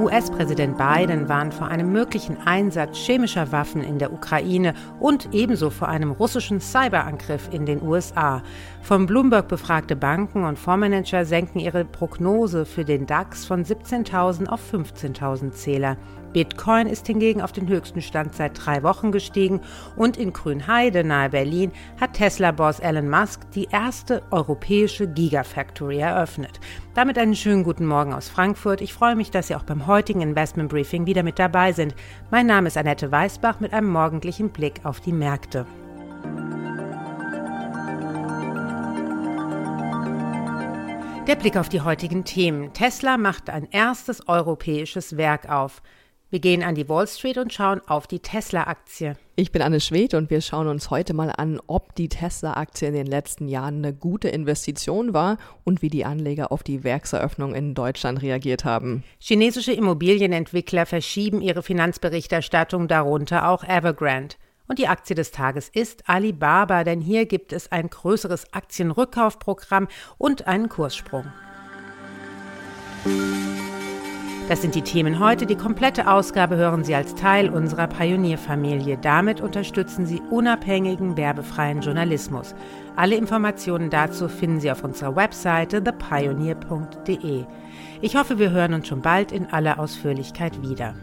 US-Präsident Biden warnt vor einem möglichen Einsatz chemischer Waffen in der Ukraine und ebenso vor einem russischen Cyberangriff in den USA. Vom Bloomberg befragte Banken und Fondsmanager senken ihre Prognose für den DAX von 17.000 auf 15.000 Zähler. Bitcoin ist hingegen auf den höchsten Stand seit drei Wochen gestiegen und in Grünheide nahe Berlin hat Tesla-Boss Elon Musk die erste europäische Gigafactory eröffnet. Damit einen schönen guten Morgen aus Frankfurt. Ich freue mich, dass Sie auch beim heutigen Investment Briefing wieder mit dabei sind. Mein Name ist Annette Weißbach mit einem morgendlichen Blick auf die Märkte. Der Blick auf die heutigen Themen. Tesla macht ein erstes europäisches Werk auf. Wir gehen an die Wall Street und schauen auf die Tesla-Aktie. Ich bin Anne Schwedt und wir schauen uns heute mal an, ob die Tesla-Aktie in den letzten Jahren eine gute Investition war und wie die Anleger auf die Werkseröffnung in Deutschland reagiert haben. Chinesische Immobilienentwickler verschieben ihre Finanzberichterstattung, darunter auch Evergrande. Und die Aktie des Tages ist Alibaba, denn hier gibt es ein größeres Aktienrückkaufprogramm und einen Kurssprung. Das sind die Themen heute. Die komplette Ausgabe hören Sie als Teil unserer Pionierfamilie. Damit unterstützen Sie unabhängigen, werbefreien Journalismus. Alle Informationen dazu finden Sie auf unserer Webseite thepioneer.de. Ich hoffe, wir hören uns schon bald in aller Ausführlichkeit wieder.